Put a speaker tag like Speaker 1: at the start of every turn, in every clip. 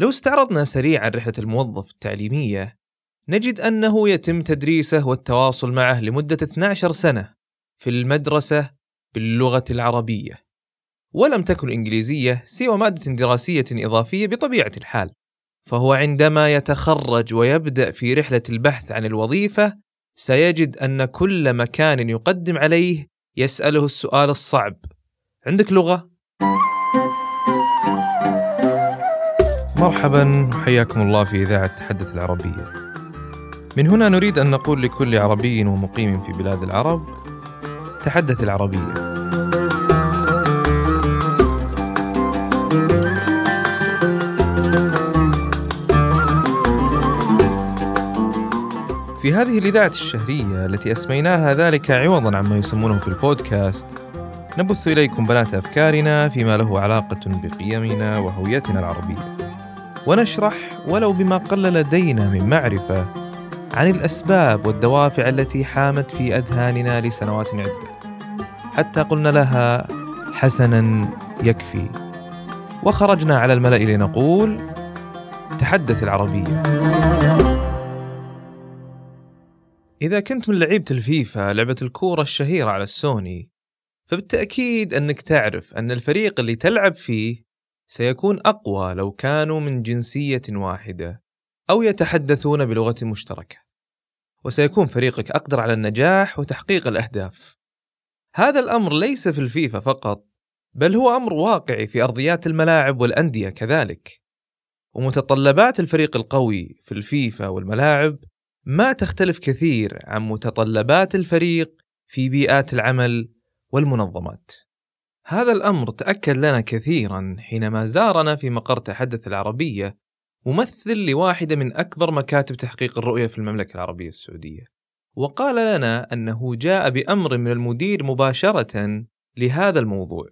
Speaker 1: لو استعرضنا سريعا رحلة الموظف التعليمية نجد أنه يتم تدريسه والتواصل معه لمدة 12 سنة في المدرسة باللغة العربية ولم تكن الإنجليزية سوى مادة دراسية إضافية بطبيعة الحال فهو عندما يتخرج ويبدأ في رحلة البحث عن الوظيفة سيجد أن كل مكان يقدم عليه يسأله السؤال الصعب عندك لغة؟ مرحبا وحياكم الله في إذاعة تحدث العربية. من هنا نريد أن نقول لكل عربي ومقيم في بلاد العرب تحدث العربية. في هذه الإذاعة الشهرية التي أسميناها ذلك عوضا عما يسمونه في البودكاست نبث إليكم بنات أفكارنا فيما له علاقة بقيمنا وهويتنا العربية. ونشرح ولو بما قل لدينا من معرفة عن الأسباب والدوافع التي حامت في أذهاننا لسنوات عدة. حتى قلنا لها حسنا يكفي. وخرجنا على الملأ لنقول تحدث العربية. إذا كنت من لعيبة الفيفا لعبة الكورة الشهيرة على السوني فبالتأكيد أنك تعرف أن الفريق اللي تلعب فيه سيكون أقوى لو كانوا من جنسية واحدة أو يتحدثون بلغة مشتركة. وسيكون فريقك أقدر على النجاح وتحقيق الأهداف. هذا الأمر ليس في الفيفا فقط بل هو أمر واقعي في أرضيات الملاعب والأندية كذلك. ومتطلبات الفريق القوي في الفيفا والملاعب ما تختلف كثير عن متطلبات الفريق في بيئات العمل والمنظمات. هذا الأمر تأكد لنا كثيرا حينما زارنا في مقر تحدث العربية ممثل لواحدة من أكبر مكاتب تحقيق الرؤية في المملكة العربية السعودية. وقال لنا أنه جاء بأمر من المدير مباشرة لهذا الموضوع.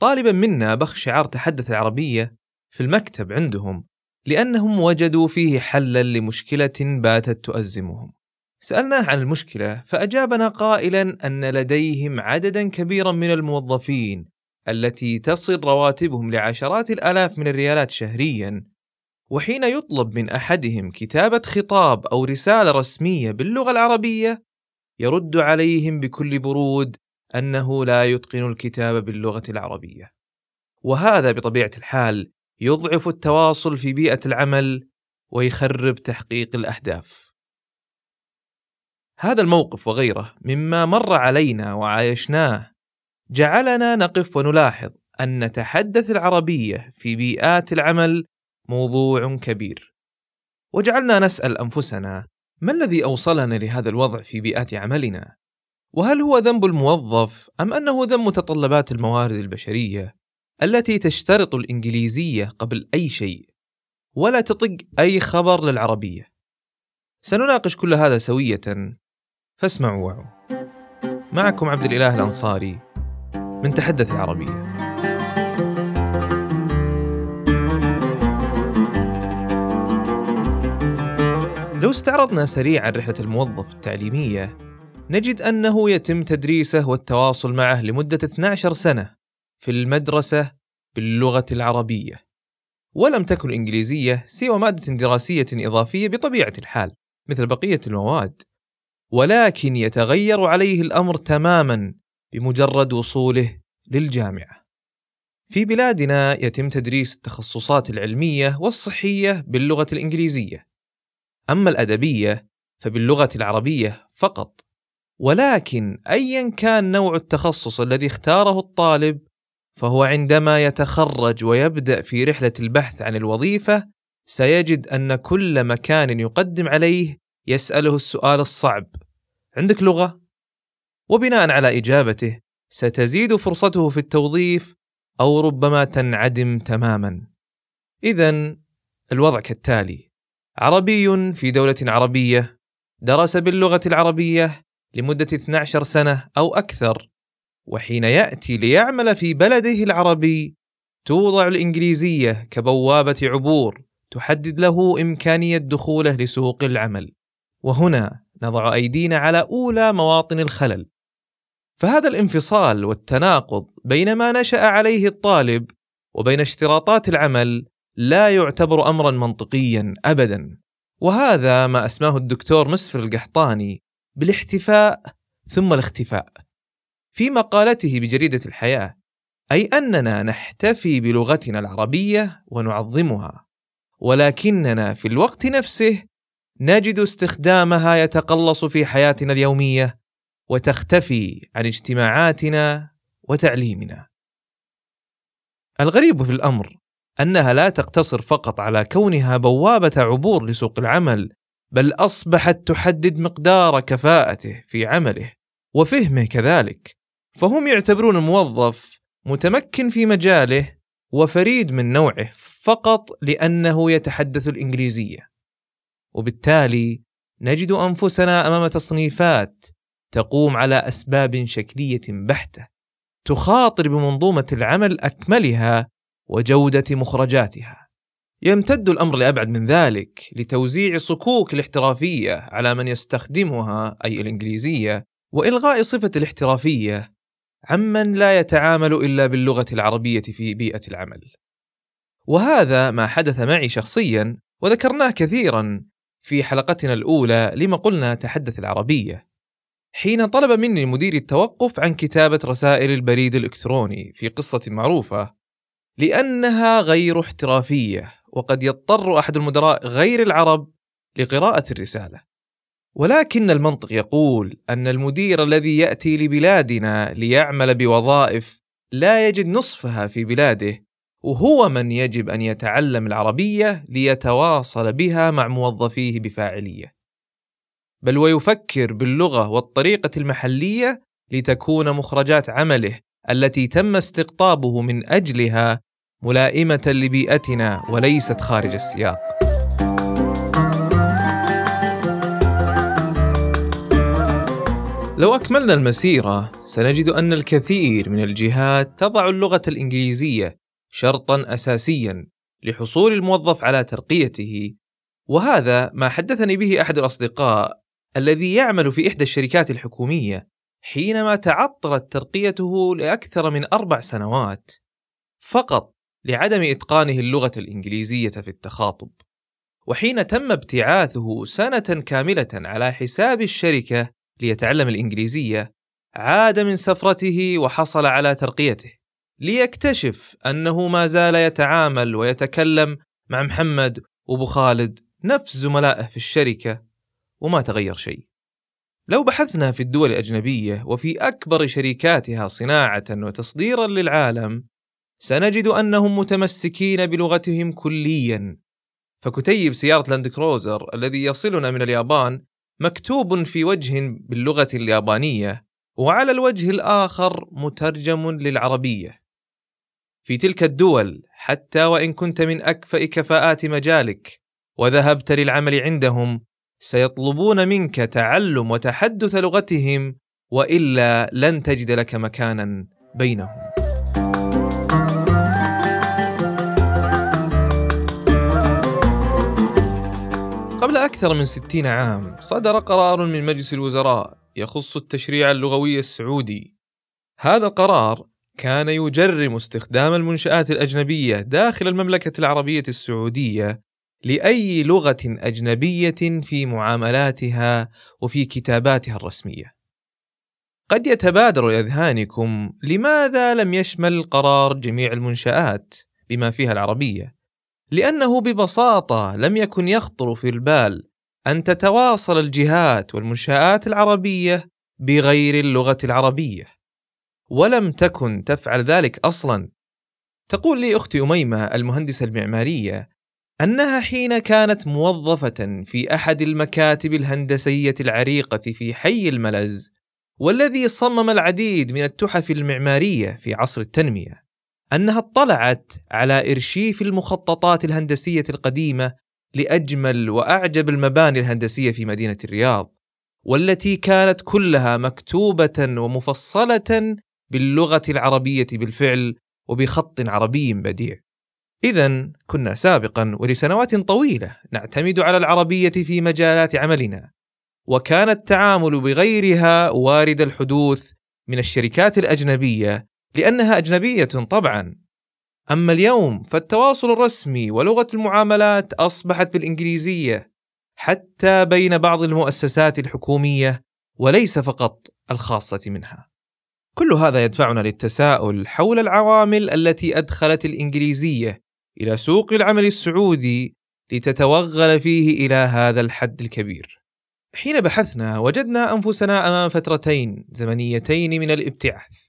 Speaker 1: طالبا منا بخ شعار تحدث العربية في المكتب عندهم لأنهم وجدوا فيه حلا لمشكلة باتت تؤزمهم. سألناه عن المشكلة فأجابنا قائلا أن لديهم عددا كبيرا من الموظفين التي تصل رواتبهم لعشرات الآلاف من الريالات شهريا وحين يطلب من أحدهم كتابة خطاب أو رسالة رسمية باللغة العربية يرد عليهم بكل برود أنه لا يتقن الكتابة باللغة العربية. وهذا بطبيعة الحال يضعف التواصل في بيئة العمل ويخرب تحقيق الأهداف. هذا الموقف وغيره مما مر علينا وعايشناه جعلنا نقف ونلاحظ أن نتحدث العربية في بيئات العمل موضوع كبير. وجعلنا نسأل أنفسنا ما الذي أوصلنا لهذا الوضع في بيئات عملنا؟ وهل هو ذنب الموظف أم أنه ذنب متطلبات الموارد البشرية التي تشترط الإنجليزية قبل أي شيء ولا تطق أي خبر للعربية؟ سنناقش كل هذا سوية فاسمعوا وعوا معكم عبد الإله الأنصاري. من تحدث العربية لو استعرضنا سريعا رحلة الموظف التعليمية نجد أنه يتم تدريسه والتواصل معه لمدة 12 سنة في المدرسة باللغة العربية ولم تكن الإنجليزية سوى مادة دراسية إضافية بطبيعة الحال مثل بقية المواد ولكن يتغير عليه الأمر تماما بمجرد وصوله للجامعة. في بلادنا يتم تدريس التخصصات العلمية والصحية باللغة الإنجليزية. أما الأدبية فباللغة العربية فقط. ولكن ايا كان نوع التخصص الذي اختاره الطالب فهو عندما يتخرج ويبدأ في رحلة البحث عن الوظيفة سيجد أن كل مكان يقدم عليه يسأله السؤال الصعب عندك لغة؟ وبناء على إجابته ستزيد فرصته في التوظيف أو ربما تنعدم تماما. إذا الوضع كالتالي. عربي في دولة عربية درس باللغة العربية لمدة 12 سنة أو أكثر وحين يأتي ليعمل في بلده العربي توضع الإنجليزية كبوابة عبور تحدد له إمكانية دخوله لسوق العمل. وهنا نضع أيدينا على أولى مواطن الخلل. فهذا الانفصال والتناقض بين ما نشأ عليه الطالب وبين اشتراطات العمل لا يعتبر امرا منطقيا ابدا. وهذا ما أسماه الدكتور مسفر القحطاني بالاحتفاء ثم الاختفاء. في مقالته بجريدة الحياة أي أننا نحتفي بلغتنا العربية ونعظمها ولكننا في الوقت نفسه نجد استخدامها يتقلص في حياتنا اليومية وتختفي عن اجتماعاتنا وتعليمنا. الغريب في الأمر أنها لا تقتصر فقط على كونها بوابة عبور لسوق العمل بل أصبحت تحدد مقدار كفاءته في عمله وفهمه كذلك. فهم يعتبرون الموظف متمكن في مجاله وفريد من نوعه فقط لأنه يتحدث الإنجليزية. وبالتالي نجد أنفسنا أمام تصنيفات تقوم على أسباب شكلية بحتة تخاطر بمنظومة العمل أكملها وجودة مخرجاتها. يمتد الأمر لأبعد من ذلك لتوزيع صكوك الاحترافية على من يستخدمها أي الإنجليزية وإلغاء صفة الاحترافية عمن لا يتعامل إلا باللغة العربية في بيئة العمل. وهذا ما حدث معي شخصيا وذكرناه كثيرا في حلقتنا الأولى لما قلنا تحدث العربية. حين طلب مني مديري التوقف عن كتابة رسائل البريد الإلكتروني في قصة معروفة لأنها غير احترافية وقد يضطر أحد المدراء غير العرب لقراءة الرسالة. ولكن المنطق يقول أن المدير الذي يأتي لبلادنا ليعمل بوظائف لا يجد نصفها في بلاده وهو من يجب أن يتعلم العربية ليتواصل بها مع موظفيه بفاعلية. بل ويفكر باللغة والطريقة المحلية لتكون مخرجات عمله التي تم استقطابه من أجلها ملائمة لبيئتنا وليست خارج السياق. لو أكملنا المسيرة سنجد أن الكثير من الجهات تضع اللغة الإنجليزية شرطا اساسيا لحصول الموظف على ترقيته وهذا ما حدثني به أحد الأصدقاء الذي يعمل في إحدى الشركات الحكومية حينما تعطلت ترقيته لأكثر من أربع سنوات فقط لعدم إتقانه اللغة الإنجليزية في التخاطب. وحين تم ابتعاثه سنة كاملة على حساب الشركة ليتعلم الإنجليزية عاد من سفرته وحصل على ترقيته ليكتشف أنه ما زال يتعامل ويتكلم مع محمد وابو خالد نفس زملائه في الشركة. وما تغير شيء. لو بحثنا في الدول الأجنبية وفي أكبر شركاتها صناعة وتصديرا للعالم سنجد أنهم متمسكين بلغتهم كليا. فكتيب سيارة لاند كروزر الذي يصلنا من اليابان مكتوب في وجه باللغة اليابانية وعلى الوجه الآخر مترجم للعربية. في تلك الدول حتى وإن كنت من أكفأ كفاءات مجالك وذهبت للعمل عندهم سيطلبون منك تعلم وتحدث لغتهم وإلا لن تجد لك مكانا بينهم. قبل أكثر من ستين عام صدر قرار من مجلس الوزراء يخص التشريع اللغوي السعودي. هذا القرار كان يجرم استخدام المنشآت الأجنبية داخل المملكة العربية السعودية لأي لغة أجنبية في معاملاتها وفي كتاباتها الرسمية. قد يتبادر لأذهانكم لماذا لم يشمل القرار جميع المنشآت بما فيها العربية؟ لأنه ببساطة لم يكن يخطر في البال أن تتواصل الجهات والمنشآت العربية بغير اللغة العربية. ولم تكن تفعل ذلك أصلا. تقول لي أختي أميمة المهندسة المعمارية أنها حين كانت موظفة في أحد المكاتب الهندسية العريقة في حي الملز والذي صمم العديد من التحف المعمارية في عصر التنمية أنها اطلعت على إرشيف المخططات الهندسية القديمة لأجمل وأعجب المباني الهندسية في مدينة الرياض والتي كانت كلها مكتوبة ومفصلة باللغة العربية بالفعل وبخط عربي بديع. إذا كنا سابقا ولسنوات طويلة نعتمد على العربية في مجالات عملنا، وكان التعامل بغيرها وارد الحدوث من الشركات الأجنبية لأنها أجنبية طبعا، أما اليوم فالتواصل الرسمي ولغة المعاملات أصبحت بالإنجليزية حتى بين بعض المؤسسات الحكومية وليس فقط الخاصة منها. كل هذا يدفعنا للتساؤل حول العوامل التي أدخلت الإنجليزية إلى سوق العمل السعودي لتتوغل فيه إلى هذا الحد الكبير. حين بحثنا وجدنا أنفسنا أمام فترتين زمنيتين من الابتعاث.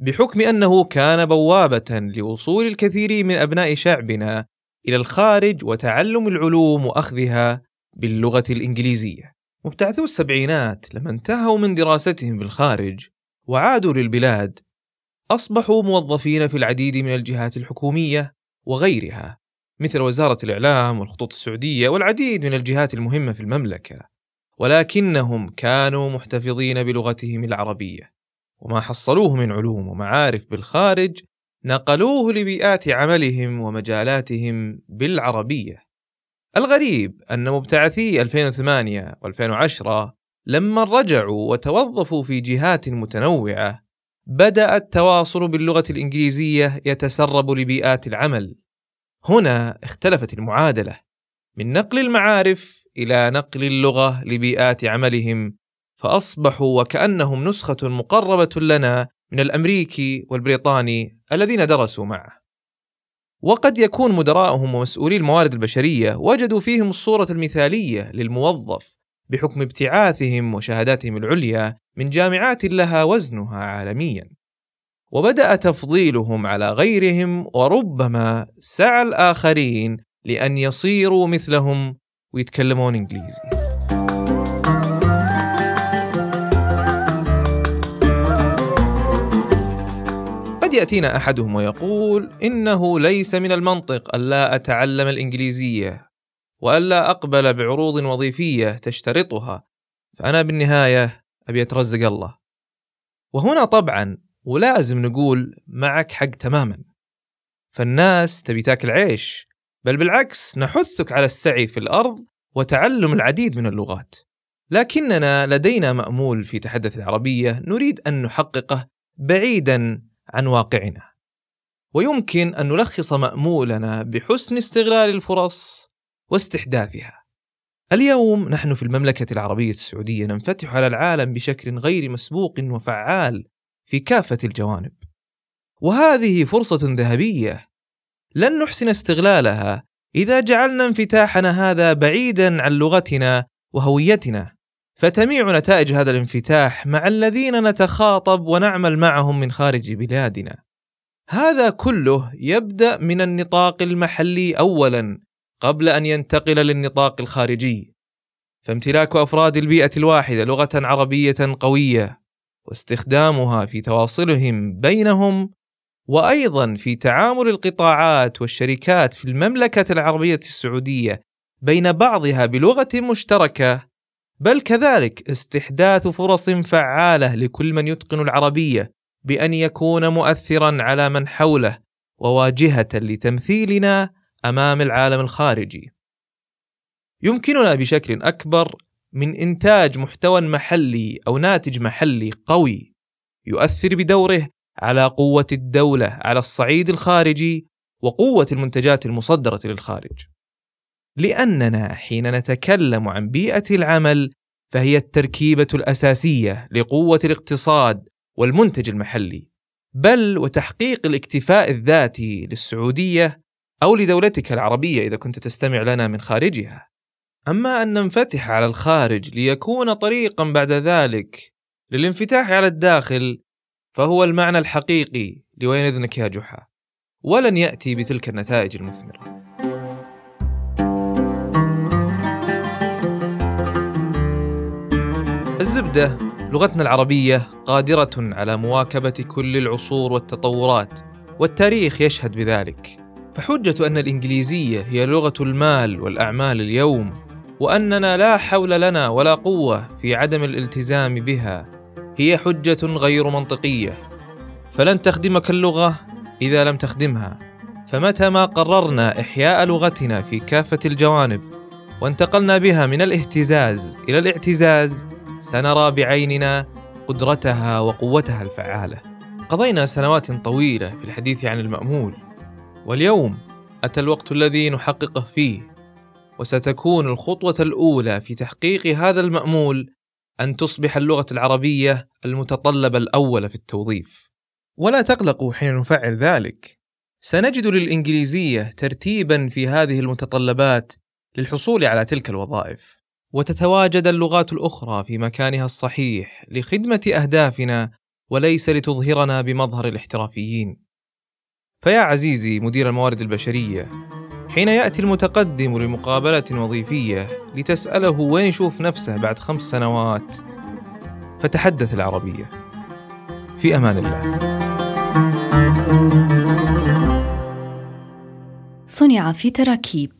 Speaker 1: بحكم أنه كان بوابة لوصول الكثير من أبناء شعبنا إلى الخارج وتعلم العلوم وأخذها باللغة الإنجليزية. مبتعثو السبعينات لما انتهوا من دراستهم بالخارج وعادوا للبلاد أصبحوا موظفين في العديد من الجهات الحكومية وغيرها مثل وزارة الإعلام والخطوط السعودية والعديد من الجهات المهمة في المملكة ولكنهم كانوا محتفظين بلغتهم العربية وما حصلوه من علوم ومعارف بالخارج نقلوه لبيئات عملهم ومجالاتهم بالعربية. الغريب أن مبتعثي 2008 و2010 لما رجعوا وتوظفوا في جهات متنوعة بدأ التواصل باللغة الإنجليزية يتسرب لبيئات العمل. هنا اختلفت المعادلة من نقل المعارف إلى نقل اللغة لبيئات عملهم فأصبحوا وكأنهم نسخة مقربة لنا من الأمريكي والبريطاني الذين درسوا معه. وقد يكون مدراءهم ومسؤولي الموارد البشرية وجدوا فيهم الصورة المثالية للموظف بحكم ابتعاثهم وشهاداتهم العليا من جامعات لها وزنها عالميا. وبدأ تفضيلهم على غيرهم وربما سعى الآخرين لأن يصيروا مثلهم ويتكلمون إنجليزي. يأتينا أحدهم ويقول إنه ليس من المنطق ألا أتعلم الإنجليزية وألا أقبل بعروض وظيفية تشترطها فأنا بالنهاية أبي أترزق الله. وهنا طبعا ولازم نقول معك حق تماما. فالناس تبي تاكل عيش بل بالعكس نحثك على السعي في الأرض وتعلم العديد من اللغات. لكننا لدينا مأمول في تحدث العربية نريد أن نحققه بعيدا عن واقعنا. ويمكن أن نلخص مأمولنا بحسن استغلال الفرص واستحداثها. اليوم نحن في المملكة العربية السعودية ننفتح على العالم بشكل غير مسبوق وفعال في كافة الجوانب. وهذه فرصة ذهبية. لن نحسن استغلالها إذا جعلنا انفتاحنا هذا بعيدا عن لغتنا وهويتنا. فتميع نتائج هذا الانفتاح مع الذين نتخاطب ونعمل معهم من خارج بلادنا. هذا كله يبدأ من النطاق المحلي اولا. قبل أن ينتقل للنطاق الخارجي. فامتلاك أفراد البيئة الواحدة لغة عربية قوية واستخدامها في تواصلهم بينهم وأيضا في تعامل القطاعات والشركات في المملكة العربية السعودية بين بعضها بلغة مشتركة بل كذلك استحداث فرص فعالة لكل من يتقن العربية بأن يكون مؤثرا على من حوله وواجهة لتمثيلنا أمام العالم الخارجي. يمكننا بشكل أكبر من إنتاج محتوى محلي أو ناتج محلي قوي يؤثر بدوره على قوة الدولة على الصعيد الخارجي وقوة المنتجات المصدرة للخارج. لأننا حين نتكلم عن بيئة العمل فهي التركيبة الأساسية لقوة الاقتصاد والمنتج المحلي بل وتحقيق الاكتفاء الذاتي للسعودية أو لدولتك العربية إذا كنت تستمع لنا من خارجها. أما أن ننفتح على الخارج ليكون طريقا بعد ذلك للانفتاح على الداخل فهو المعنى الحقيقي لوين إذنك يا جحا. ولن يأتي بتلك النتائج المثمرة. الزبدة لغتنا العربية قادرة على مواكبة كل العصور والتطورات والتاريخ يشهد بذلك. فحجة أن الإنجليزية هي لغة المال والأعمال اليوم وأننا لا حول لنا ولا قوة في عدم الالتزام بها هي حجة غير منطقية. فلن تخدمك اللغة إذا لم تخدمها. فمتى ما قررنا إحياء لغتنا في كافة الجوانب وانتقلنا بها من الاهتزاز إلى الاعتزاز سنرى بعيننا قدرتها وقوتها الفعالة. قضينا سنوات طويلة في الحديث عن المأمول. واليوم أتى الوقت الذي نحققه فيه وستكون الخطوة الأولى في تحقيق هذا المأمول أن تصبح اللغة العربية المتطلب الأول في التوظيف. ولا تقلقوا حين نفعل ذلك. سنجد للإنجليزية ترتيبا في هذه المتطلبات للحصول على تلك الوظائف. وتتواجد اللغات الأخرى في مكانها الصحيح لخدمة أهدافنا وليس لتظهرنا بمظهر الاحترافيين. فيا عزيزي مدير الموارد البشرية، حين يأتي المتقدم لمقابلة وظيفية لتسأله وين يشوف نفسه بعد خمس سنوات فتحدث العربية. في أمان الله.
Speaker 2: صنع في تراكيب.